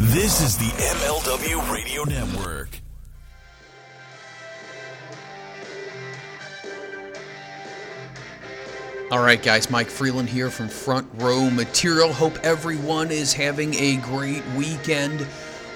This is the MLW Radio Network. All right, guys, Mike Freeland here from Front Row Material. Hope everyone is having a great weekend.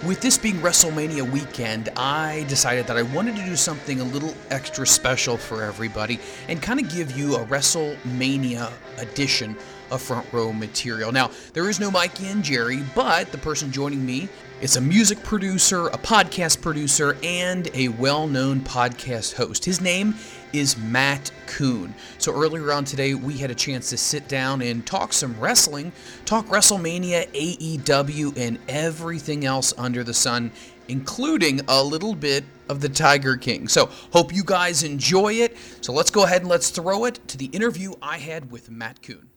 With this being WrestleMania weekend, I decided that I wanted to do something a little extra special for everybody and kind of give you a WrestleMania edition Front Row Material. Now, there is no Mikey and Jerry, but the person joining me is a music producer, a podcast producer, and a well known podcast host. His name is Matt Koon. So earlier on today, we had a chance to sit down and talk some wrestling, talk WrestleMania, AEW, and everything else under the sun, including a little bit of the Tiger King. So hope you guys enjoy it. So let's go ahead and let's throw it to the interview I had with Matt Koon.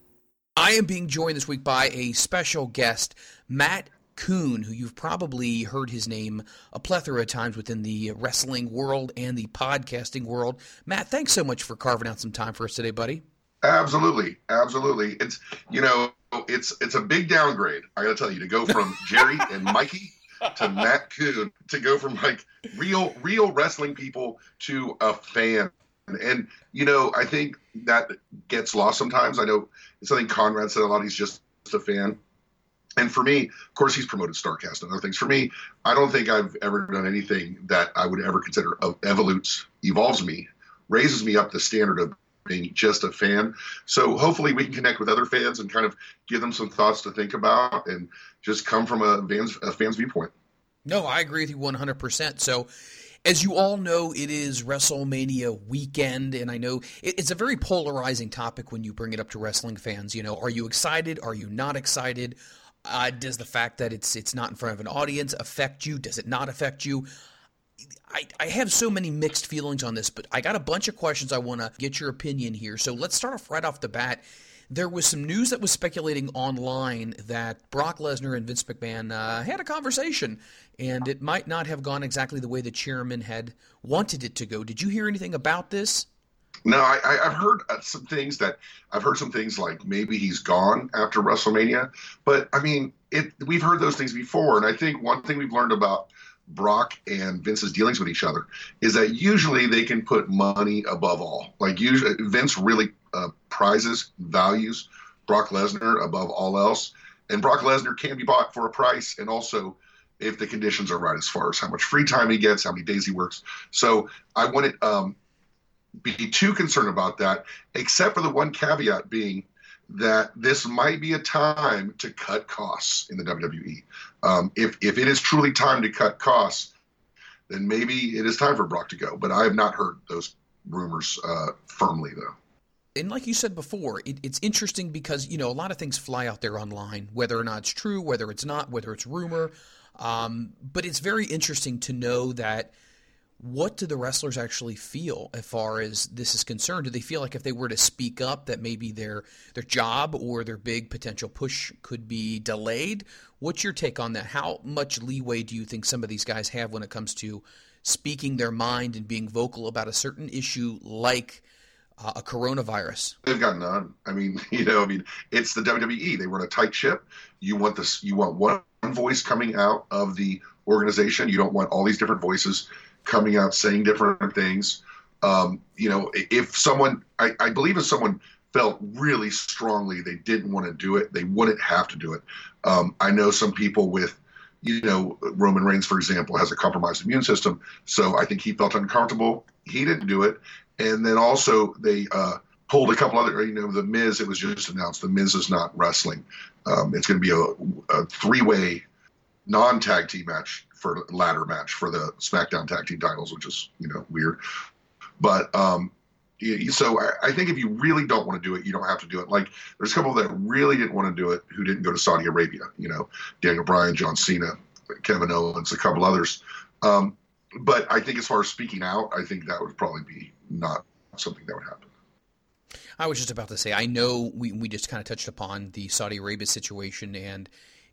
I am being joined this week by a special guest, Matt Koon, who you've probably heard his name a plethora of times within the wrestling world and the podcasting world. Matt, thanks so much for carving out some time for us today, buddy. Absolutely, absolutely. It's you know, it's it's a big downgrade. I got to tell you to go from Jerry and Mikey to Matt Koon to go from like real real wrestling people to a fan. And you know, I think that gets lost sometimes. I know it's something Conrad said a lot. He's just a fan. And for me, of course, he's promoted Starcast and other things. For me, I don't think I've ever done anything that I would ever consider evolutes, evolves me, raises me up the standard of being just a fan. So hopefully we can connect with other fans and kind of give them some thoughts to think about and just come from a fan's, a fan's viewpoint. No, I agree with you 100%. So as you all know, it is WrestleMania weekend, and I know it's a very polarizing topic when you bring it up to wrestling fans. You know, are you excited? Are you not excited? Uh, does the fact that it's it's not in front of an audience affect you? Does it not affect you? I, I have so many mixed feelings on this, but I got a bunch of questions I want to get your opinion here. So let's start off right off the bat. There was some news that was speculating online that Brock Lesnar and Vince McMahon uh, had a conversation, and it might not have gone exactly the way the chairman had wanted it to go. Did you hear anything about this? No, I, have heard uh, some things that I've heard some things like maybe he's gone after WrestleMania, but I mean, it. We've heard those things before, and I think one thing we've learned about Brock and Vince's dealings with each other is that usually they can put money above all. Like usually, Vince really uh, prizes, values Brock Lesnar above all else, and Brock Lesnar can be bought for a price, and also if the conditions are right as far as how much free time he gets, how many days he works. So I wouldn't um, be too concerned about that, except for the one caveat being that this might be a time to cut costs in the WWE. Um, if if it is truly time to cut costs, then maybe it is time for Brock to go. But I have not heard those rumors uh, firmly, though. And like you said before, it, it's interesting because you know a lot of things fly out there online, whether or not it's true, whether it's not, whether it's rumor. Um, but it's very interesting to know that what do the wrestlers actually feel as far as this is concerned? Do they feel like if they were to speak up that maybe their their job or their big potential push could be delayed? What's your take on that? How much leeway do you think some of these guys have when it comes to speaking their mind and being vocal about a certain issue like uh, a coronavirus? They've got none. I mean, you know, I mean, it's the WWE. They run a tight ship. You want this. You want one voice coming out of the organization. You don't want all these different voices coming out saying different things. Um, you know, if someone, I, I believe if someone felt really strongly they didn't want to do it, they wouldn't have to do it. Um, I know some people with, you know, Roman Reigns, for example, has a compromised immune system. So I think he felt uncomfortable. He didn't do it. And then also they uh, pulled a couple other, you know, The Miz, it was just announced The Miz is not wrestling. Um, it's going to be a, a three way non tag team match for ladder match for the SmackDown tag team titles, which is you know weird. But um, so I, think if you really don't want to do it, you don't have to do it. Like there's a couple that really didn't want to do it who didn't go to Saudi Arabia. You know, Daniel Bryan, John Cena, Kevin Owens, a couple others. Um, but I think as far as speaking out, I think that would probably be not something that would happen. I was just about to say, I know we, we just kind of touched upon the Saudi Arabia situation, and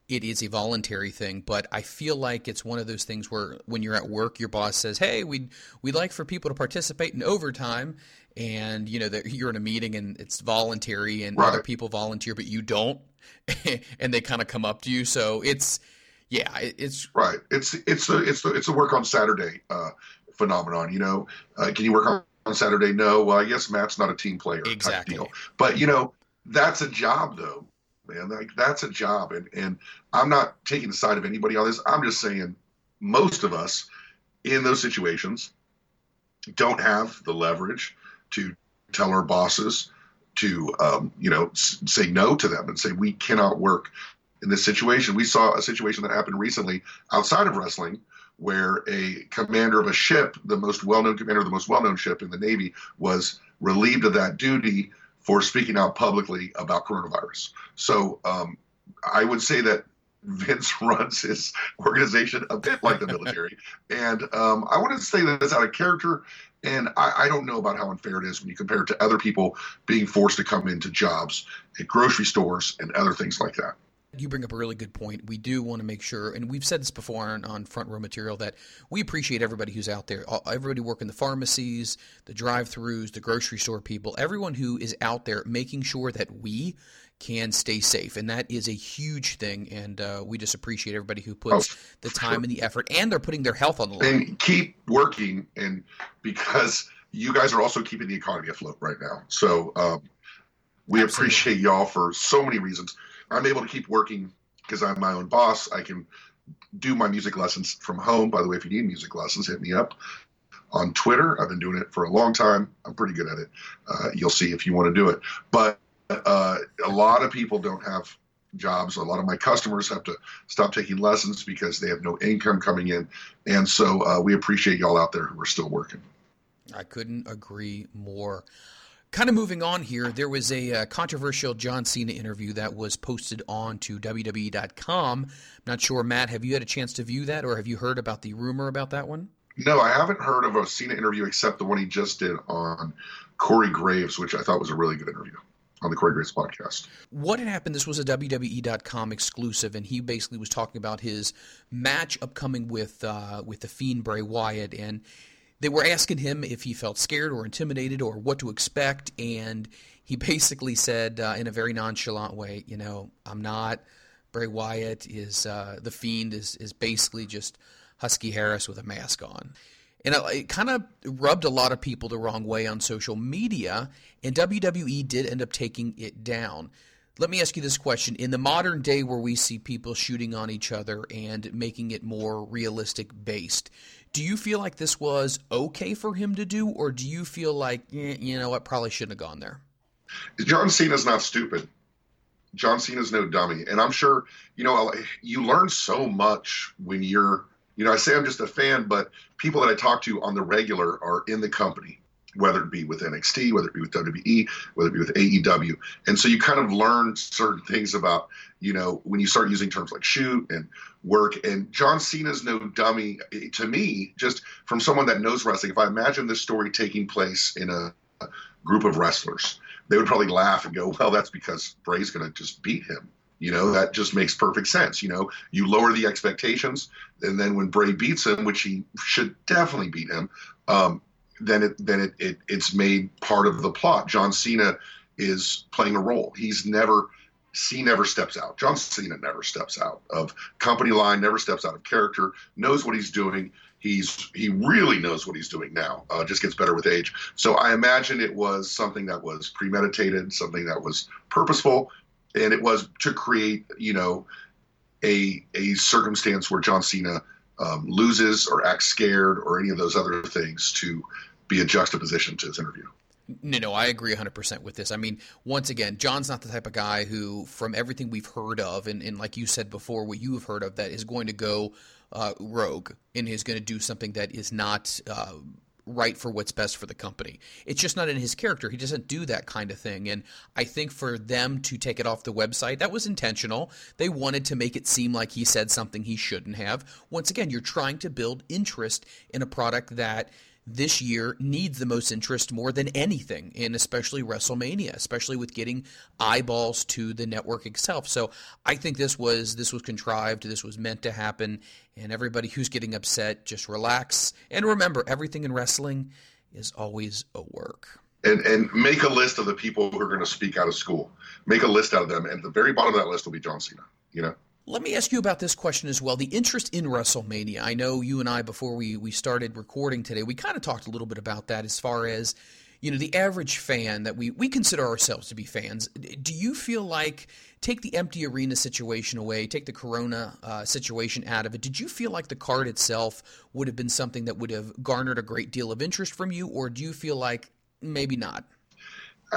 it is a voluntary thing, but I feel like it's one of those things where when you're at work, your boss says, "Hey, we'd we'd like for people to participate in overtime," and you know that you're in a meeting and it's voluntary, and right. other people volunteer, but you don't, and they kind of come up to you. So it's Yeah, it's right. It's it's a it's a, it's a work on Saturday uh, phenomenon. You know, uh, can you work on, on Saturday? No. Well, I guess Matt's not a team player exactly. type deal. But you know, that's a job though, man. Like that's a job, and and I'm not taking the side of anybody on this. I'm just saying most of us in those situations don't have the leverage to tell our bosses to um, you know s- say no to them and say we cannot work in this situation. We saw a situation that happened recently outside of wrestling where a commander of a ship, the most well-known commander of the most well-known ship in the Navy, was relieved of that duty for speaking out publicly about coronavirus. So um, I would say that Vince runs his organization a bit like the military, and um, I wouldn't say that it's out of character. And I, I, don't know about how unfair it is when you compare it to other people being forced to come into jobs at grocery stores and other things like that. You bring up a really good point. We do want to make sure, and we've said this before on, on, front row material, that we appreciate everybody who's out there. Everybody working the pharmacies, the drive-throughs, the grocery store people, everyone who is out there making sure that we can stay safe, and that is a huge thing. And uh, we just appreciate everybody who puts oh, the time sure. and the effort, and they're putting their health on the line. And keep working, and because you guys are also keeping the economy afloat right now, so um, we Absolutely. appreciate y'all for so many reasons. I'm able to keep working because I'm my own boss. I can do my music lessons from home. By the way, if you need music lessons, hit me up on Twitter. I've been doing it for a long time. I'm pretty good at it. Uh, you'll see if you want to do it. But uh, a lot of people don't have jobs. A lot of my customers have to stop taking lessons because they have no income coming in. And so uh, we appreciate y'all out there who are still working. I couldn't agree more. Kind of moving on here, there was a uh, controversial John Cena interview that was posted on to WWE.com. I'm not sure, Matt, have you had a chance to view that or have you heard about the rumor about that one? No, I haven't heard of a Cena interview except the one he just did on Corey Graves, which I thought was a really good interview on the Corey Graves podcast. What had happened? This was a WWE.com exclusive, and he basically was talking about his match upcoming with uh, with the Fiend Bray Wyatt, and they were asking him if he felt scared or intimidated or what to expect, and he basically said uh, in a very nonchalant way, you know, I'm not. Bray Wyatt is uh, the Fiend is is basically just Husky Harris with a mask on. And it kind of rubbed a lot of people the wrong way on social media, and WWE did end up taking it down. Let me ask you this question. In the modern day where we see people shooting on each other and making it more realistic based, do you feel like this was okay for him to do, or do you feel like, eh, you know what, probably shouldn't have gone there? John Cena's not stupid. John Cena's no dummy. And I'm sure, you know, you learn so much when you're, you know, I say I'm just a fan, but people that I talk to on the regular are in the company whether it be with NXT, whether it be with WWE, whether it be with AEW. And so you kind of learn certain things about, you know, when you start using terms like shoot and work. And John Cena's no dummy to me, just from someone that knows wrestling. If I imagine this story taking place in a, a group of wrestlers, they would probably laugh and go, well, that's because Bray's going to just beat him. You know, that just makes perfect sense. You know, you lower the expectations, and then when Bray beats him, which he should definitely beat him, um, then it then it, it it's made part of the plot. John Cena is playing a role. He's never C never steps out. John Cena never steps out of company line, never steps out of character, knows what he's doing. He's he really knows what he's doing now. Uh, just gets better with age. So I imagine it was something that was premeditated, something that was purposeful, and it was to create, you know, a a circumstance where John Cena um, loses or acts scared or any of those other things to be a juxtaposition to his interview. No, no, I agree 100% with this. I mean, once again, John's not the type of guy who, from everything we've heard of, and, and like you said before, what you have heard of, that is going to go uh, rogue and is going to do something that is not uh, right for what's best for the company. It's just not in his character. He doesn't do that kind of thing. And I think for them to take it off the website, that was intentional. They wanted to make it seem like he said something he shouldn't have. Once again, you're trying to build interest in a product that this year needs the most interest more than anything, and especially WrestleMania, especially with getting eyeballs to the network itself. So I think this was this was contrived. This was meant to happen, and everybody who's getting upset, just relax and remember, everything in wrestling is always a work. And, and make a list of the people who are going to speak out of school. Make a list out of them, and the very bottom of that list will be John Cena. You know. Let me ask you about this question as well. The interest in WrestleMania. I know you and I, before we, we started recording today, we kind of talked a little bit about that as far as, you know, the average fan that we, we consider ourselves to be fans. Do you feel like, take the empty arena situation away, take the Corona uh, situation out of it, did you feel like the card itself would have been something that would have garnered a great deal of interest from you, or do you feel like maybe not?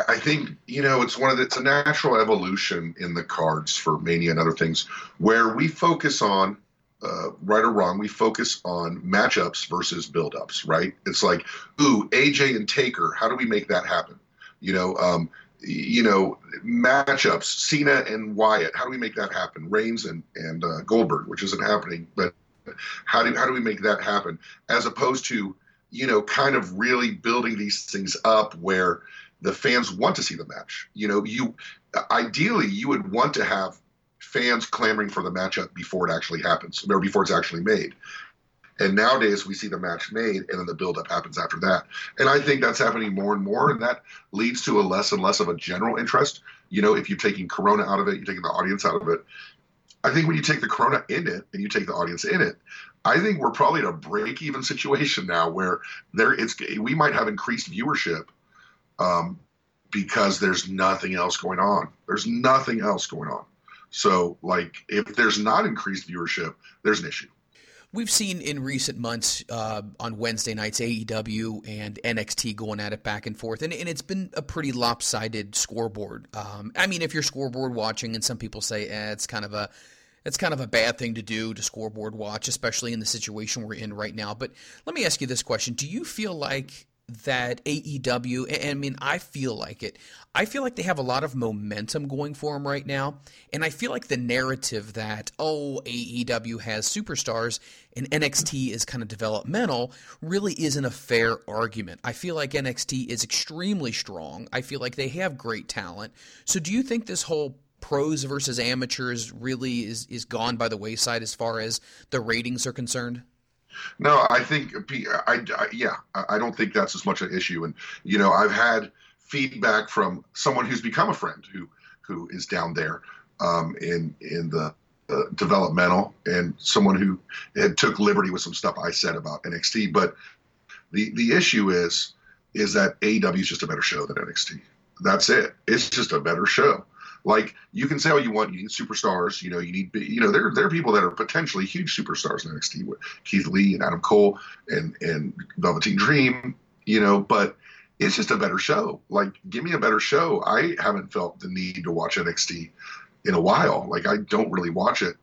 I think you know it's one of the, it's a natural evolution in the cards for Mania and other things where we focus on uh, right or wrong, we focus on matchups versus buildups. Right? It's like, ooh, AJ and Taker. How do we make that happen? You know, um, you know, matchups. Cena and Wyatt. How do we make that happen? Reigns and and uh, Goldberg, which isn't happening, but how do how do we make that happen? As opposed to you know, kind of really building these things up where the fans want to see the match. You know, you ideally you would want to have fans clamoring for the matchup before it actually happens, or before it's actually made. And nowadays we see the match made, and then the buildup happens after that. And I think that's happening more and more, and that leads to a less and less of a general interest. You know, if you're taking Corona out of it, you're taking the audience out of it. I think when you take the Corona in it and you take the audience in it, I think we're probably in a break-even situation now where there it's we might have increased viewership um, because there's nothing else going on. There's nothing else going on. So, like, if there's not increased viewership, there's an issue. We've seen in recent months uh, on Wednesday nights AEW and NXT going at it back and forth, and, and it's been a pretty lopsided scoreboard. Um, I mean, if you're scoreboard watching, and some people say eh, it's kind of a it's kind of a bad thing to do to scoreboard watch, especially in the situation we're in right now. But let me ask you this question: Do you feel like that AEW, and I mean, I feel like it. I feel like they have a lot of momentum going for them right now. And I feel like the narrative that, oh, AEW has superstars and NXT is kind of developmental really isn't a fair argument. I feel like NXT is extremely strong. I feel like they have great talent. So do you think this whole pros versus amateurs really is, is gone by the wayside as far as the ratings are concerned? No, I think I, I, yeah, I don't think that's as much an issue. And you know, I've had feedback from someone who's become a friend who who is down there um, in in the uh, developmental, and someone who had took liberty with some stuff I said about NXT. But the the issue is is that AEW is just a better show than NXT. That's it. It's just a better show. Like you can say all you want, you need superstars. You know, you need you know there there are people that are potentially huge superstars in NXT Keith Lee and Adam Cole and and Velveteen Dream. You know, but it's just a better show. Like, give me a better show. I haven't felt the need to watch NXT in a while. Like, I don't really watch it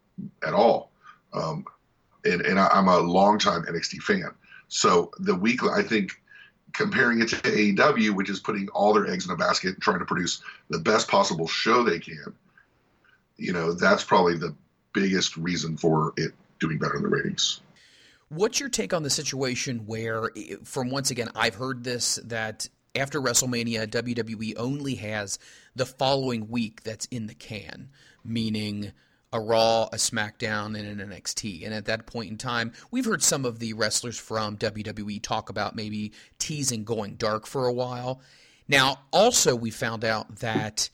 at all. Um, and and I, I'm a longtime NXT fan. So the weekly, I think comparing it to AEW, which is putting all their eggs in a basket and trying to produce the best possible show they can, you know, that's probably the biggest reason for it doing better in the ratings. What's your take on the situation where, from once again, I've heard this that after WrestleMania, WWE only has the following week that's in the can, meaning a Raw, a SmackDown, and an NXT. And at that point in time, we've heard some of the wrestlers from WWE talk about maybe teasing going dark for a while. Now, also, we found out that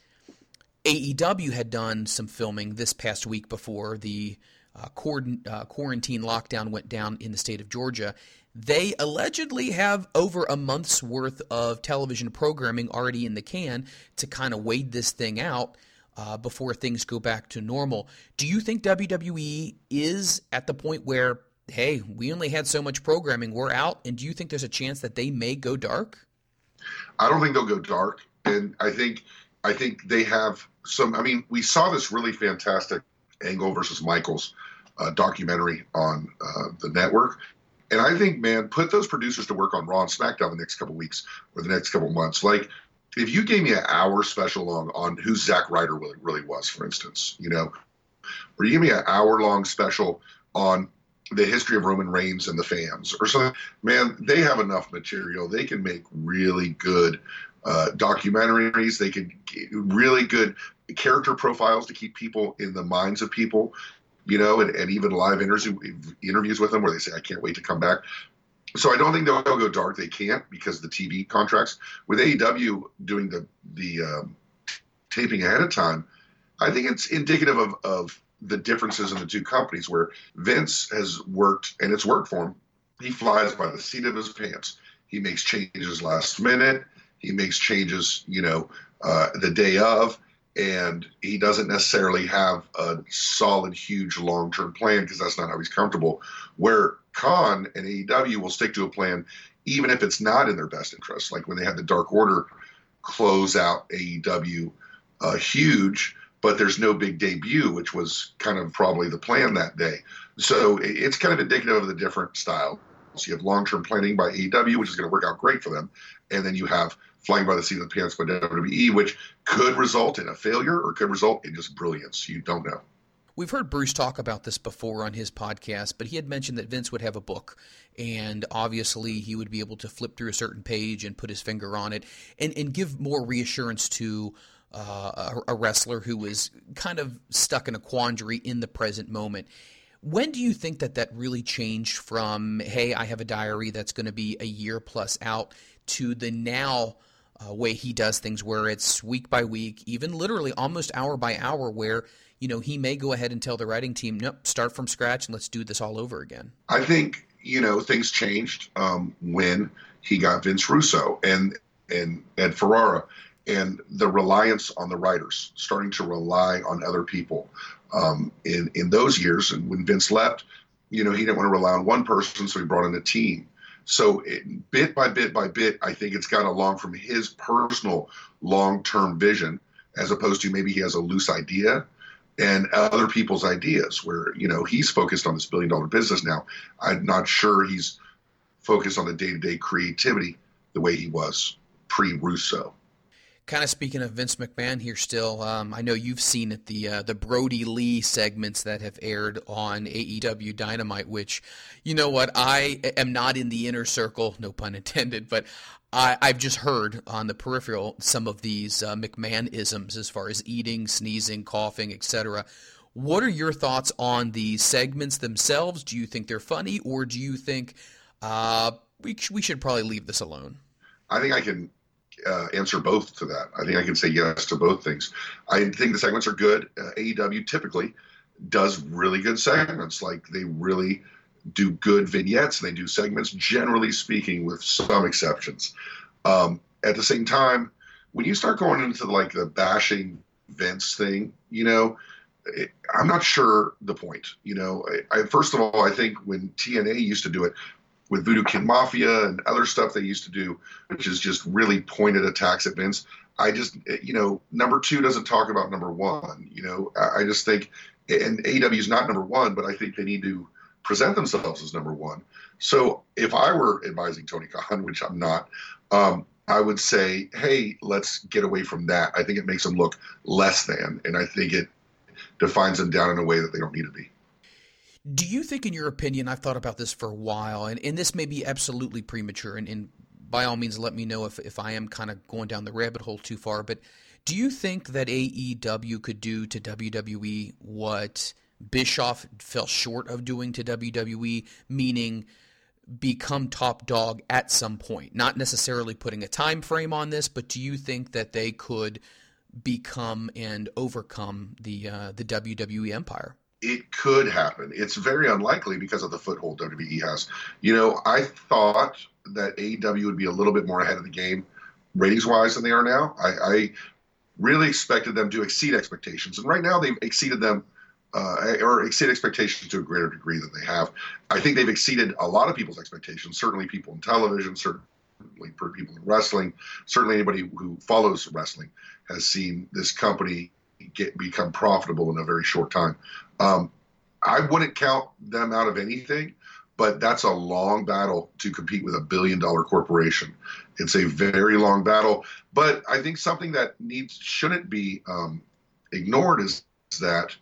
AEW had done some filming this past week before the uh, uh, quarantine lockdown went down in the state of Georgia. They allegedly have over a month's worth of television programming already in the can to kind of wade this thing out uh, before things go back to normal. Do you think WWE is at the point where, hey, we only had so much programming, we're out? And do you think there's a chance that they may go dark? I don't think they'll go dark, and I think I think they have some. I mean, we saw this really fantastic Angle versus Michaels uh, documentary on uh, the network. And I think, man, put those producers to work on Raw and SmackDown the next couple weeks or the next couple months. Like if you gave me an hour special long on who Zack Ryder really, really was, for instance, you know, or you give me an hour long special on the history of Roman Reigns and the fans or something, man, they have enough material. They can make really good uh, documentaries. They can really good character profiles to keep people in the minds of people, you know, and, and even live interviews interviews with them where they say, I can't wait to come back so I don't think they'll go dark. They can't because the TV contracts. With AEW doing the the um, taping ahead of time, I think it's indicative of, of the differences in the two companies where Vince has worked and it's worked for him. He flies by the seat of his pants. He makes changes last minute. He makes changes, you know, uh, the day of, and he doesn't necessarily have a solid, huge long term plan because that's not how he's comfortable. Where Khan and AEW will stick to a plan even if it's not in their best interest. Like when they had the Dark Order close out AEW uh, huge, but there's no big debut, which was kind of probably the plan that day. So it's kind of indicative of the different style. So you have long-term planning by AEW, which is going to work out great for them, and then you have flying by the seat of the pants by WWE, which could result in a failure or could result in just brilliance. You don't know. We've heard Bruce talk about this before on his podcast, but he had mentioned that Vince would have a book, and obviously he would be able to flip through a certain page and put his finger on it and, and give more reassurance to uh, a, a wrestler who was kind of stuck in a quandary in the present moment. When do you think that that really changed from, hey, I have a diary that's going to be a year plus out, to the now uh, way he does things where it's week by week, even literally almost hour by hour, where you know he may go ahead and tell the writing team, nope, start from scratch and let's do this all over again. I think you know things changed um, when he got Vince Russo and and Ed Ferrara and the reliance on the writers, starting to rely on other people. Um, in in those years, and when Vince left, you know, he didn't want to rely on one person, so he brought in a team. So it, bit by bit by bit, I think it's got along from his personal long-term vision, as opposed to maybe he has a loose idea and other people's ideas. Where you know he's focused on this billion-dollar business now. I'm not sure he's focused on the day-to-day creativity the way he was pre-Russo kind of speaking of Vince McMahon here still, um, I know you've seen it the uh, the Brodie Lee segments that have aired on AEW Dynamite, which you know what I am not in the inner circle, no pun intended, but I, have just heard on the peripheral some of these uh, McMahon isms as far as eating, sneezing, coughing, etc. What are your thoughts on the segments themselves? Do you think they're funny, or do you think uh, we we should probably leave this alone? I think I can uh, answer both to that. I think I can say yes to both things. I think the segments are good. Uh, AEW typically does really good segments. Like they really do good vignettes. They do segments, generally speaking, with some exceptions. Um, at the same time, when you start going into like the bashing Vince thing, you know, it, I'm not sure the point. You know, I, I, first of all, I think when TNA used to do it, with Voodoo Kin Mafia and other stuff they used to do, which is just really pointed attacks at Vince. I just, you know, number two doesn't talk about number one. You know, I, just think, and AEW is not number one, but I think they need to present themselves as number one. So if I were advising Tony Khan, which I'm not, um, I would say, hey, let's get away from that. I think it makes them look less than, and I think it defines them down in a way that they don't need to be. Do you think, in your opinion, I've thought about this for a while, and, and this may be absolutely premature, and, and by all means, let me know if, if I am kind of going down the rabbit hole too far, but do you think that AEW could do to WWE what Bischoff fell short of doing to WWE, meaning become top dog at some point? Not necessarily putting a time frame on this, but do you think that they could become and overcome the uh, the WWE empire? It could happen. It's very unlikely because of the foothold WWE has. You know, I thought that AEW would be a little bit more ahead of the game ratings wise than they are now. I, I really expected them to exceed expectations, and right now they've exceeded them. Uh, or exceed expectations to a greater degree than they have. I think they've exceeded a lot of people's expectations. Certainly, people in television, certainly people in wrestling, certainly anybody who follows wrestling has seen this company get become profitable in a very short time. Um, I wouldn't count them out of anything, but that's a long battle to compete with a billion dollar corporation. It's a very long battle, but I think something that needs shouldn't be um, ignored is that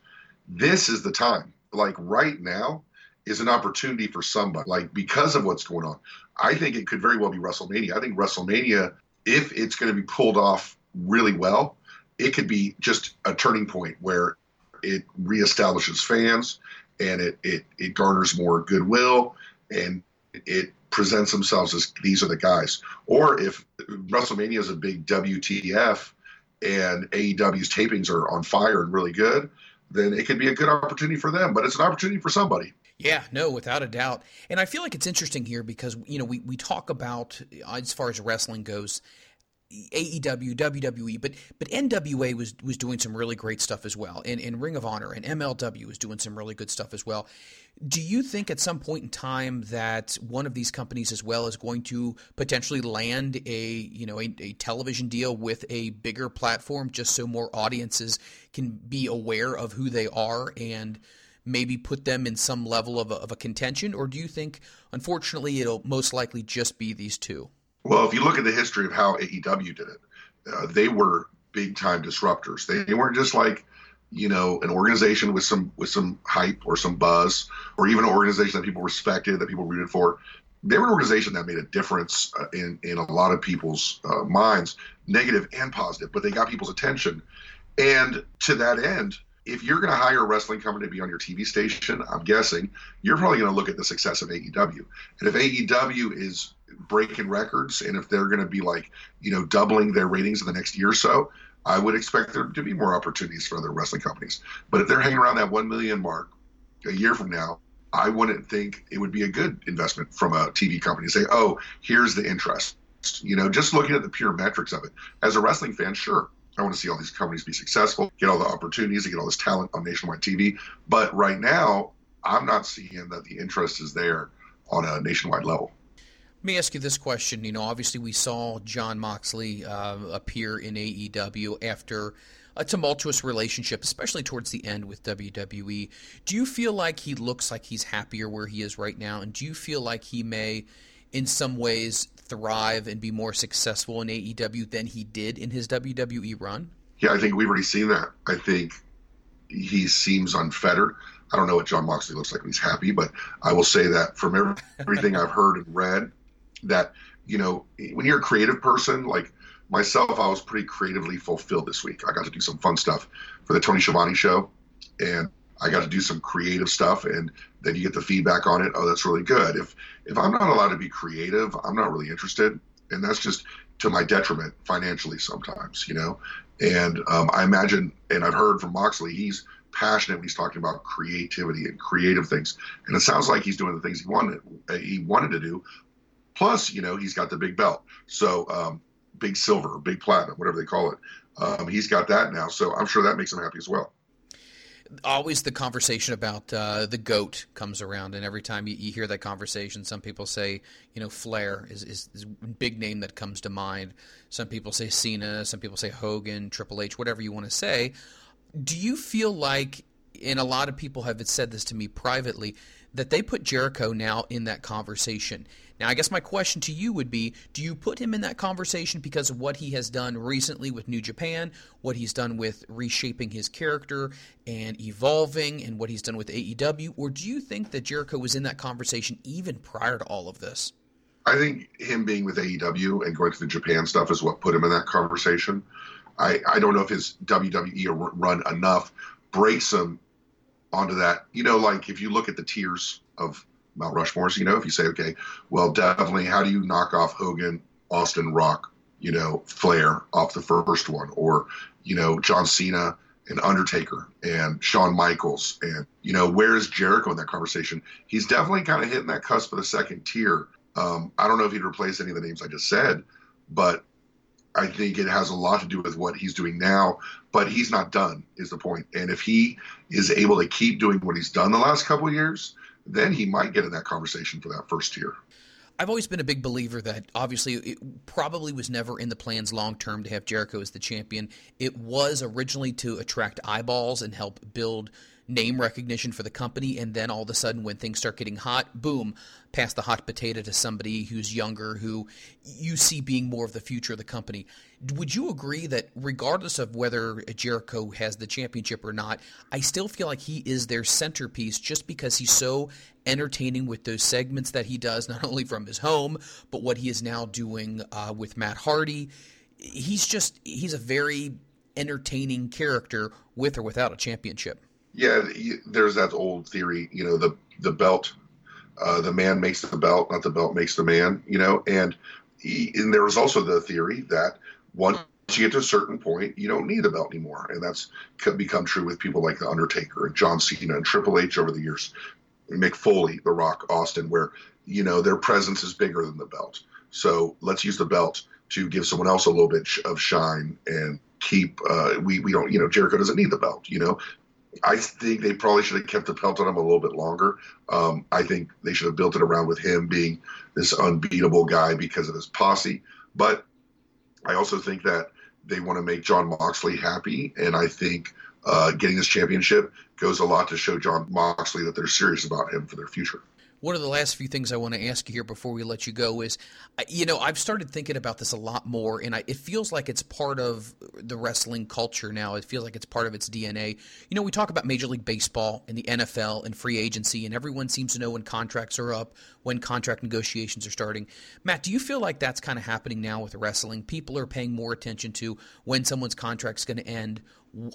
this is the time. Like right now is an opportunity for somebody. Like because of what's going on, I think it could very well be WrestleMania. I think WrestleMania, if it's going to be pulled off really well, it could be just a turning point where it reestablishes fans and it, it, it garners more goodwill and it presents themselves as these are the guys. Or if WrestleMania is a big WTF and AEW's tapings are on fire and really good, then it could be a good opportunity for them. But it's an opportunity for somebody. Yeah, no, without a doubt. And I feel like it's interesting here because you know we, we talk about as far as wrestling goes, AEW, WWE, but but NWA was was doing some really great stuff as well, and, and Ring of Honor and MLW was doing some really good stuff as well. Do you think at some point in time that one of these companies as well is going to potentially land a you know a, a television deal with a bigger platform, just so more audiences can be aware of who they are and maybe put them in some level of a, of a contention, or do you think unfortunately it'll most likely just be these two? Well, if you look at the history of how AEW did it, uh, they were big time disruptors. They, they weren't just like you know an organization with some with some hype or some buzz or even an organization that people respected that people rooted for they were an organization that made a difference uh, in in a lot of people's uh, minds negative and positive but they got people's attention and to that end if you're going to hire a wrestling company to be on your TV station, I'm guessing you're probably going to look at the success of AEW. And if AEW is breaking records and if they're going to be like, you know, doubling their ratings in the next year or so, I would expect there to be more opportunities for other wrestling companies. But if they're hanging around that 1 million mark a year from now, I wouldn't think it would be a good investment from a TV company to say, oh, here's the interest. You know, just looking at the pure metrics of it. As a wrestling fan, sure, I want to see all these companies be successful, get all the opportunities, get all this talent on nationwide TV. But right now, I'm not seeing that the interest is there on a nationwide level. Let me ask you this question. You know, obviously, we saw Jon Moxley uh, appear in AEW after a tumultuous relationship, especially towards the end with WWE. Do you feel like he looks like he's happier where he is right now? And do you feel like he may, in some ways, thrive and be more successful in AEW than he did in his WWE run? Yeah, I think we've already seen that. I think he seems unfettered. I don't know what Jon Moxley looks like when he's happy, but I will say that from everything I've heard and read, that you know, when you're a creative person, like myself, I was pretty creatively fulfilled this week. I got to do some fun stuff for the Tony Schiavone show, and I got to do some creative stuff, and then you get the feedback on it. Oh, that's really good. If if I'm not allowed to be creative, I'm not really interested, and that's just to my detriment financially sometimes, you know. And um, I imagine, and I've heard from Moxley, he's passionate when he's talking about creativity and creative things, and it sounds like he's doing the things he wanted he wanted to do. Plus, you know, he's got the big belt, so um, big silver, big platinum, whatever they call it. Um, he's got that now, so I'm sure that makes him happy as well always the conversation about uh, the goat comes around, and every time you, you, hear that conversation, some people say, you know, Flair is, is, is, big name that comes to mind. Some people say Cena, some people say Hogan, Triple H, whatever you want to say. Do you feel like, and a lot of people have said this to me privately, that they put Jericho now in that conversation? Now, I guess my question to you would be do you put him in that conversation because of what he has done recently with New Japan, what he's done with reshaping his character and evolving, and what he's done with AEW? Or do you think that Jericho was in that conversation even prior to all of this? I think him being with AEW and going to the Japan stuff is what put him in that conversation. I, I don't know if his WWE run enough breaks him onto that. You know, like if you look at the tiers of Mount Rushmores. You know, if you say, okay, well, definitely, how do you knock off Hogan, Austin, Rock, you know, Flair off the first one, or you know, John Cena and Undertaker and Shawn Michaels, and you know, where is Jericho in that conversation? He's definitely kind of hitting that cusp of the second tier. Um, I don't know if he'd replace any of the names I just said, but I think it has a lot to do with what he's doing now, but he's not done, is the point. And if he is able to keep doing what he's done the last couple years, then he might get in that conversation for that first year. I've always been a big believer that obviously it probably was never in the plans long term to have Jericho as the champion. It was originally to attract eyeballs and help build name recognition for the company, and then all of a sudden, when things start getting hot, boom, pass the hot potato to somebody who's younger, who you see being more of the future of the company. Would you agree that regardless of whether Jericho has the championship or not, I still feel like he is their centerpiece just because he's so entertaining with those segments that he does, not only from his home, but what he is now doing uh, with Matt Hardy. He's just, he's a very entertaining character with or without a championship. Yeah, there's that old theory, you know, the the belt, uh, the man makes the belt, not the belt makes the man, you know, and he, and there was also the theory that once you get to a certain point, you don't need the belt anymore, and that's become true with people like the Undertaker and John Cena and Triple H over the years, Mick Foley, The Rock, Austin, where you know their presence is bigger than the belt. So let's use the belt to give someone else a little bit of shine and keep. Uh, we we don't you know Jericho doesn't need the belt. You know, I think they probably should have kept the belt on him a little bit longer. Um, I think they should have built it around with him being this unbeatable guy because of his posse. But I also think that they want to make Jon Moxley happy, and I think uh, getting this championship goes a lot to show Jon Moxley that they're serious about him for their future one of the last few things I want to ask you here before we let you go is, you know, I've started thinking about this a lot more, and I, it feels like it's part of the wrestling culture now. It feels like it's part of its DNA. You know, we talk about Major League Baseball and the NFL and free agency, and everyone seems to know when contracts are up, when contract negotiations are starting. Matt, do you feel like that's kind of happening now with wrestling? People are paying more attention to when someone's contract's going to end,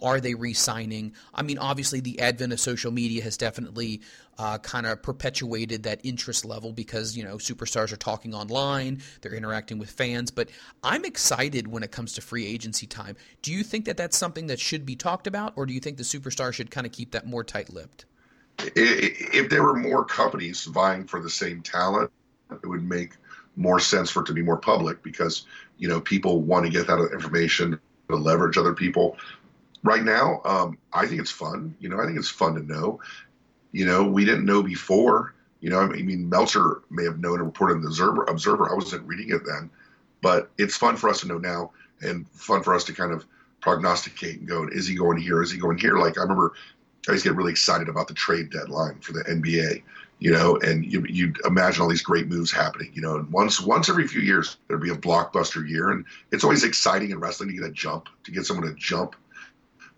are they re signing? I mean, obviously, the advent of social media has definitely uh, kind of perpetuated that interest level because, you know, superstars are talking online, they're interacting with fans. But I'm excited when it comes to free agency time. Do you think that that's something that should be talked about, or do you think the superstar should kind of keep that more tight lipped? If there were more companies vying for the same talent, it would make more sense for it to be more public because, you know, people want to get that information to leverage other people right now, um, I think it's fun. You know, I think it's fun to know. You know, we didn't know before. You know, I mean, Meltzer may have known and reported in the Observer. Observer. I wasn't reading it then, but it's fun for us to know now, and fun for us to kind of prognosticate and go, is he going here? Is he going here? Like I remember, I used to get really excited about the trade deadline for the NBA. You know, and you you imagine all these great moves happening. You know, and once once every few years there'd be a blockbuster year, and it's always exciting in wrestling to get a jump, to get someone to jump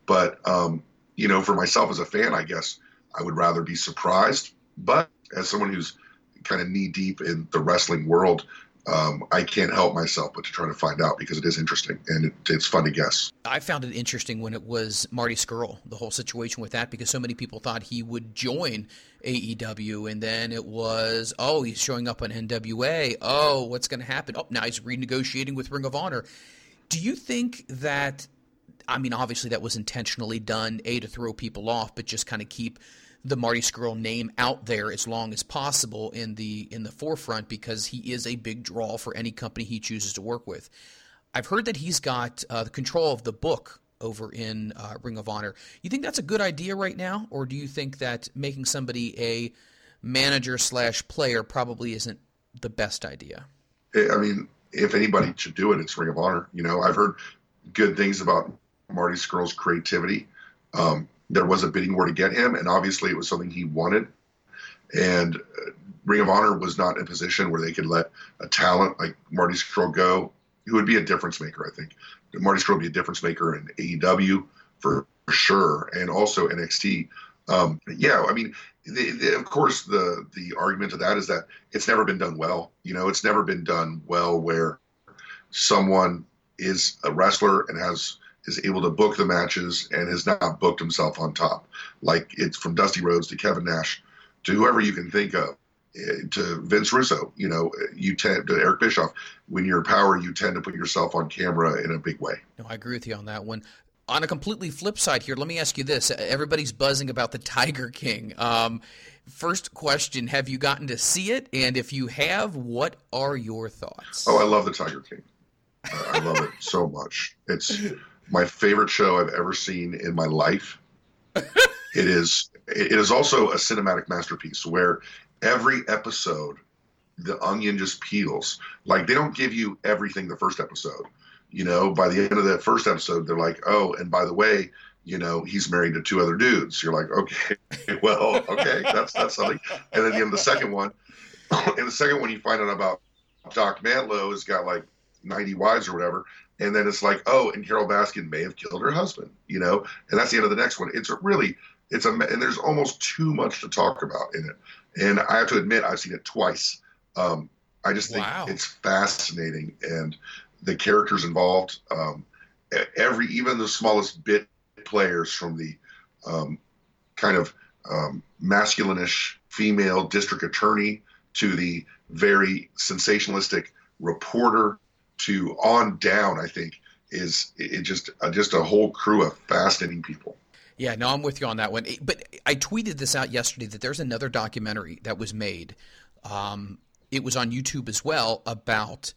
but um, you know, for myself as a fan, I guess I would rather be surprised. But as someone who's kind of knee deep in the wrestling world, um, I can't help myself but to try to find out because it is interesting and it, it's fun to guess. I found it interesting when it was Marty Scurll, the whole situation with that, because so many people thought he would join AEW, and then it was, oh, he's showing up on NWA. Oh, what's going to happen? Oh, now he's renegotiating with Ring of Honor. Do you think that I mean, obviously that was intentionally done, a to throw people off, but just kind of keep the Marty Scurll name out there as long as possible in the in the forefront because he is a big draw for any company he chooses to work with. I've heard that he's got uh, the control of the book over in uh, Ring of Honor. You think that's a good idea right now, or do you think that making somebody a manager slash player probably isn't the best idea? I mean, if anybody should do it, it's Ring of Honor. You know, I've heard good things about Marty Scurll's creativity. Um, there was a bidding war to get him, and obviously it was something he wanted. And uh, Ring of Honor was not in a position where they could let a talent like Marty Scurll go, who would be a difference maker, I think. Marty Scurll would be a difference maker in AEW for sure, and also NXT. Um, yeah, I mean, the, the, of course, the the argument to that is that it's never been done well. You know, it's never been done well where someone is a wrestler and has is able to book the matches and has not booked himself on top. Like it's from Dusty Rhodes to Kevin Nash to whoever you can think of eh, to Vince Russo. You know, you tend to Eric Bischoff. When you're in power, you tend to put yourself on camera in a big way. No, I agree with you on that one. On a completely flip side here, let me ask you this: Everybody's buzzing about the Tiger King. Um, first question: Have you gotten to see it? And if you have, what are your thoughts? Oh, I love the Tiger King. I love it so much. It's my favorite show I've ever seen in my life. it is it is also a cinematic masterpiece where every episode the onion just peels. Like they don't give you everything the first episode. You know, by the end of that first episode, they're like, "Oh, and by the way, you know, he's married to two other dudes." You're like, "Okay, well, okay, that's that's something." And then the end of the second one, in the second one, you find out about Doc Antle has got like 90 wives or whatever, and then it's like, oh, and Carole Baskin may have killed her husband, you know, and that's the end of the next one. It's a really, it's a, and there's almost too much to talk about in it. And I have to admit, I've seen it twice. Um, I just think wow. it's fascinating, and the characters involved, um, every even the smallest bit players from the um, kind of um, masculinish female district attorney to the very sensationalistic reporter to on down, I think is it just uh, just a whole crew of fascinating people. Yeah, no, I'm with you on that one. But I tweeted this out yesterday that there's another documentary that was made. Um, it was on YouTube as well about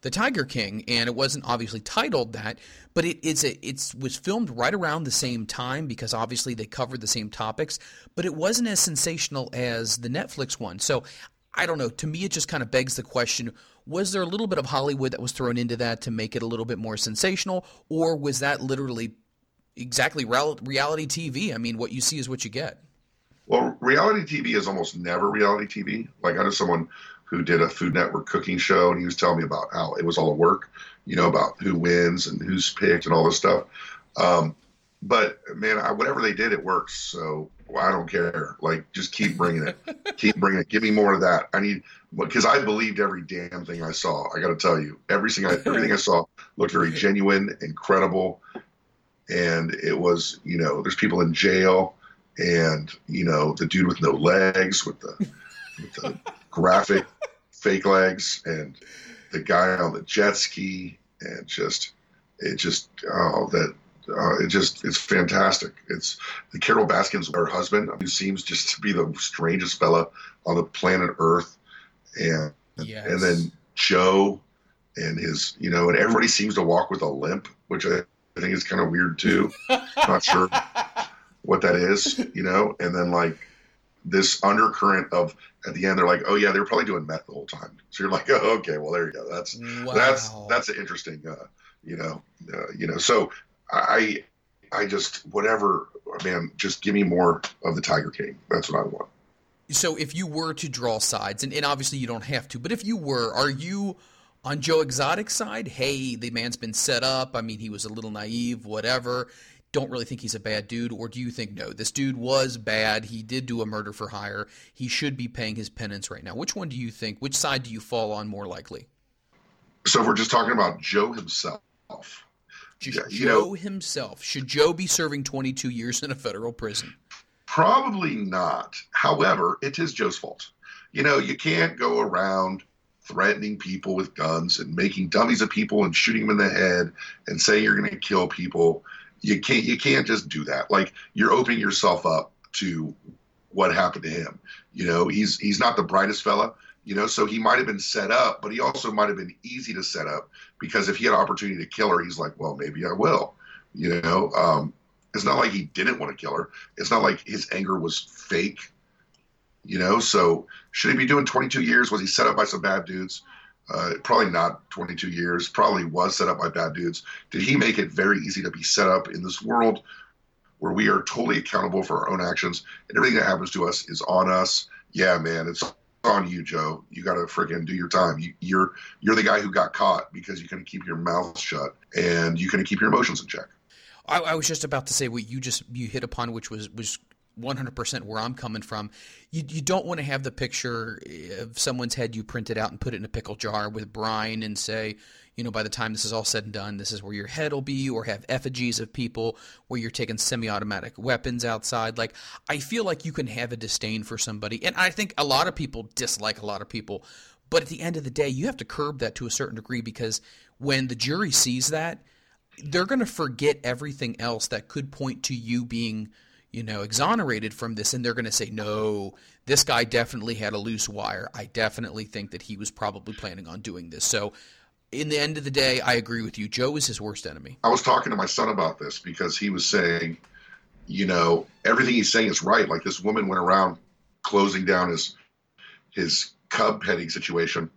the Tiger King, and it wasn't obviously titled that, but it is a, it was filmed right around the same time because obviously they covered the same topics, but it wasn't as sensational as the Netflix one. So I don't know. To me, it just kind of begs the question: Was there a little bit of Hollywood that was thrown into that to make it a little bit more sensational, or was that literally exactly reality TV? I mean, what you see is what you get. Well, reality TV is almost never reality TV. Like I know someone who did a Food Network cooking show, and he was telling me about how it was all a work, you know, about who wins and who's picked and all this stuff. Um, but man, I, whatever they did, it works. So well, I don't care. Like, just keep bringing it, keep bringing it. Give me more of that. I need because I believed every damn thing I saw. I got to tell you, every single everything I saw looked very genuine, incredible, and it was you know, there's people in jail, and you know, the dude with no legs with the with the graphic fake legs and the guy on the jet ski and just it just oh that uh, it just it's fantastic. It's the Carole Baskins, her husband, who seems just to be the strangest fella on the planet Earth, and yes. and then Joe and his you know, and everybody seems to walk with a limp, which I, I think is kind of weird too. Not sure what that is, you know, and then like this undercurrent of at the end they're like, oh yeah, they were probably doing meth the whole time. So you're like, oh, okay, well there you go. That's wow. that's that's an interesting, uh, you know, uh, you know. So I I just whatever, man, just give me more of the Tiger King. That's what I want. So if you were to draw sides, and, and obviously you don't have to, but if you were, are you? On Joe Exotic's side, hey, the man's been set up. I mean, he was a little naive, whatever don't really think he's a bad dude, or do you think no, this dude was bad? He did do a murder for hire. He should be paying his penance right now. Which one do you think? Which side do you fall on more likely? So if we're just talking about Joe himself. Just yeah, Joe know, himself. Should Joe be serving 22 years in a federal prison? Probably not. However, it is Joe's fault. You know, you can't go around threatening people with guns and making dummies of people and shooting them in the head and saying you're going to kill people you can't you can't just do that. Like you're opening yourself up to what happened to him. You know, he's he's not the brightest fella. You know, so he might have been set up, but he also might have been easy to set up because if he had opportunity to kill her, he's like, well, maybe I will. You know, um, it's not like he didn't want to kill her. It's not like his anger was fake. You know, so should he be doing 22 years? Was he set up by some bad dudes? Uh, probably not 22 years, probably was set up by bad dudes. Did he make it very easy to be set up in this world where we are totally accountable for our own actions and everything that happens to us is on us? Yeah, man, it's on you, Joe. You got to freaking do your time. You, you're, you're the guy who got caught because you couldn't keep your mouth shut and you couldn't keep your emotions in check. I, I was just about to say what you just you hit upon, which was was 100% where I'm coming from. You, you don't want to have the picture of someone's head you printed out and put it in a pickle jar with brine and say, you know, by the time this is all said and done, this is where your head will be, or have effigies of people where you're taking semi automatic weapons outside. Like, I feel like you can have a disdain for somebody. And I think a lot of people dislike a lot of people. But at the end of the day, you have to curb that to a certain degree because when the jury sees that, they're going to forget everything else that could point to you being you know, exonerated from this, and they're going to say, no, this guy definitely had a loose wire. I definitely think that he was probably planning on doing this. So, in the end of the day, I agree with you. Joe is his worst enemy. I was talking to my son about this because he was saying, you know, everything he's saying is right. Like this woman went around closing down his his cub petting situation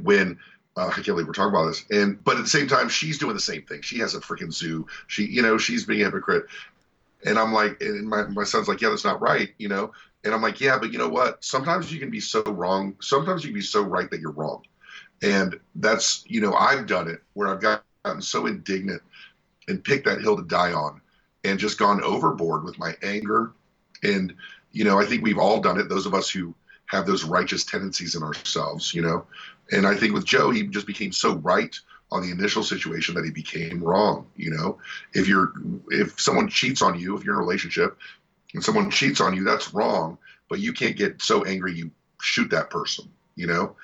when uh, I can't believe we're talking about this. And but at the same time, she's doing the same thing. She has a freaking zoo. She, you know, she's being a hypocrite. And I'm like, and my, my son's like, yeah, that's not right, you know? And I'm like, yeah, but you know what? Sometimes you can be so wrong. Sometimes you can be so right that you're wrong. And that's, you know, I've done it where I've gotten so indignant and picked that hill to die on and just gone overboard with my anger. And, you know, I think we've all done it, those of us who have those righteous tendencies in ourselves, you know? And I think with Joe, he just became so right on the initial situation that he became wrong. You know, if you're if someone cheats on you, if you're in a relationship and someone cheats on you, that's wrong. But you can't get so angry you shoot that person. You know,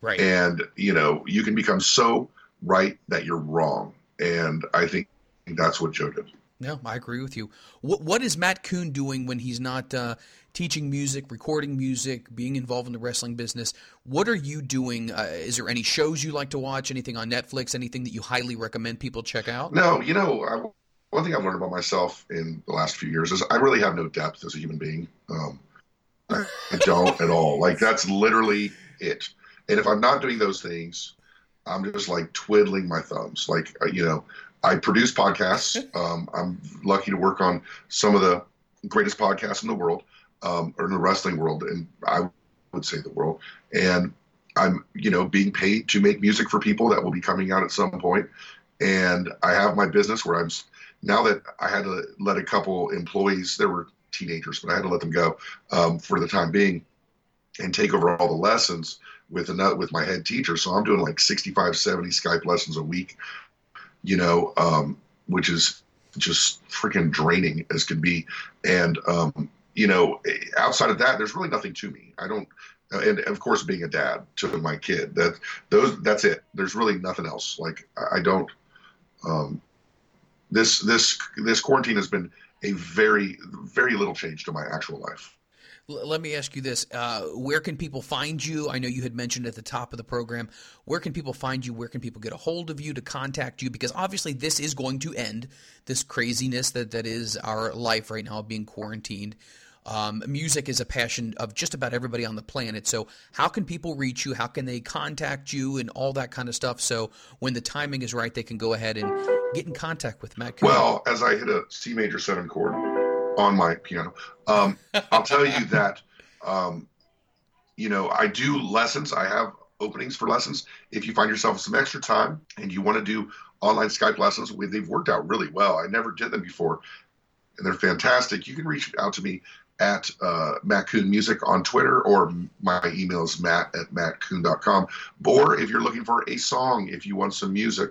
right? And you know you can become so right that you're wrong. and I think that's what Joe did. No, I agree with you. What What is Matt Koon doing when he's not uh, teaching music, recording music, being involved in the wrestling business? What are you doing? Uh, is there any shows you like to watch? Anything on Netflix? Anything that you highly recommend people check out? No, you know, I, one thing I've learned about myself in the last few years is I really have no depth as a human being. Um, I, I don't at all. Like that's literally it. And if I'm not doing those things, I'm just like twiddling my thumbs. Like uh, you know, I produce podcasts. Um, I'm lucky to work on some of the greatest podcasts in the world, um, or in the wrestling world, and I would say the world. And I'm, you know, being paid to make music for people that will be coming out at some point. And I have my business where I'm now that I had to let a couple employees, there were teenagers, but I had to let them go um, for the time being and take over all the lessons with another with my head teacher. So I'm doing like 65, 70 Skype lessons a week you know, um, which is just freaking draining as can be. And, um, you know, outside of that, there's really nothing to me. I don't, and of course, being a dad to my kid, that those, that's it. There's really nothing else. Like I don't, um, this, this, this quarantine has been a very, very little change to my actual life let me ask you this: uh, Where can people find you? I know you had mentioned at the top of the program. Where can people find you? Where can people get a hold of you to contact you? Because obviously, this is going to end this craziness that that is our life right now, being quarantined. Um, music is a passion of just about everybody on the planet. So, how can people reach you? How can they contact you and all that kind of stuff? So, when the timing is right, they can go ahead and get in contact with Matt. Well, as I hit a C major seven chord on my piano. Um, I'll tell you that, um, you know, I do lessons. I have openings for lessons. If you find yourself some extra time and you want to do online Skype lessons, they've worked out really well. I never did them before, and they're fantastic. You can reach out to me at uh, Matt Koon Music on Twitter, or my email is matt at mattkoon.com. Or if you're looking for a song, if you want some music,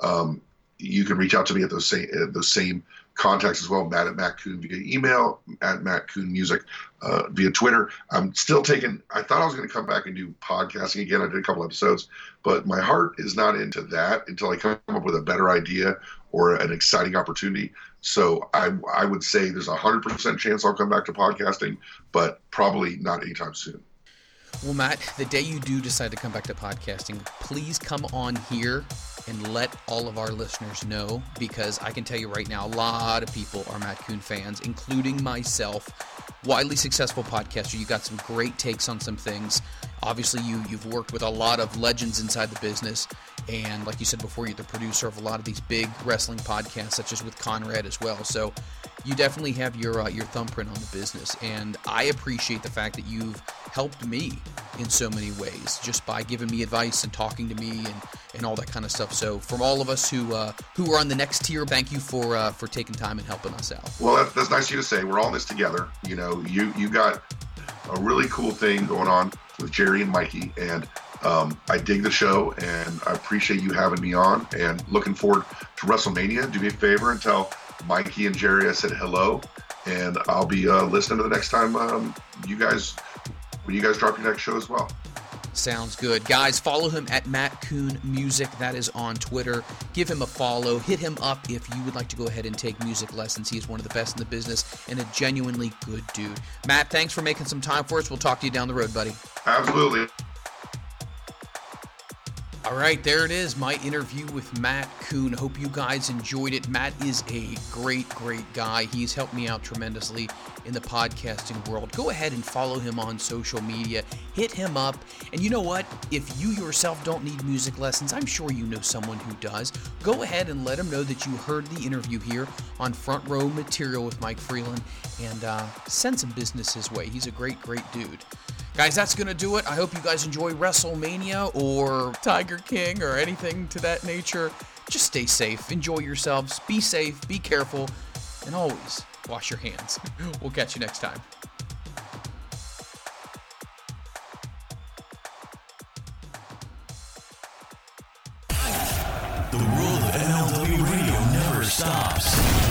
um, you can reach out to me at those same, uh, those same contacts as well. Matt at Matt Koon via email, at Matt Koon Music uh, via Twitter. I'm still taking. I thought I was going to come back and do podcasting again. I did a couple episodes, but my heart is not into that until I come up with a better idea or an exciting opportunity. So I I would say there's a hundred percent chance I'll come back to podcasting, but probably not anytime soon. Well, Matt, the day you do decide to come back to podcasting, please come on here and let all of our listeners know because I can tell you right now, a lot of people are Matt Koon fans, including myself. Widely successful podcaster. You got some great takes on some things. Obviously, you you've worked with a lot of legends inside the business, and like you said before, you're the producer of a lot of these big wrestling podcasts, such as with Conrad as well. So, you definitely have your uh, your thumbprint on the business, and I appreciate the fact that you've helped me in so many ways just by giving me advice and talking to me and, and all that kind of stuff. So from all of us who uh, who are on the next tier, thank you for uh, for taking time and helping us out. Well, that's, that's nice of you to say. We're all in this together. You know, you you got a really cool thing going on with Jerry and Mikey, and um, I dig the show, and I appreciate you having me on. And looking forward to WrestleMania. Do me a favor and tell Mikey and Jerry I said hello, and I'll be uh, listening to the next time um, you guys when you guys drop your next show as well. Sounds good. Guys, follow him at Matt Koon Music. That is on Twitter. Give him a follow. Hit him up if you would like to go ahead and take music lessons. He is one of the best in the business and a genuinely good dude. Matt, thanks for making some time for us. We'll talk to you down the road, buddy. Absolutely. All right, there it is, my interview with Matt Koon. Hope you guys enjoyed it. Matt is a great, great guy. He's helped me out tremendously in the podcasting world. Go ahead and follow him on social media, hit him up. And you know what? If you yourself don't need music lessons, I'm sure you know someone who does. Go ahead and let him know that you heard the interview here on Front Row Material with Mike Freeland and uh, send some business his way. He's a great, great dude. Guys, that's going to do it. I hope you guys enjoy WrestleMania or Tiger King or anything to that nature. Just stay safe, enjoy yourselves, be safe, be careful, and always wash your hands. We'll catch you next time. The world of MLW radio never stops.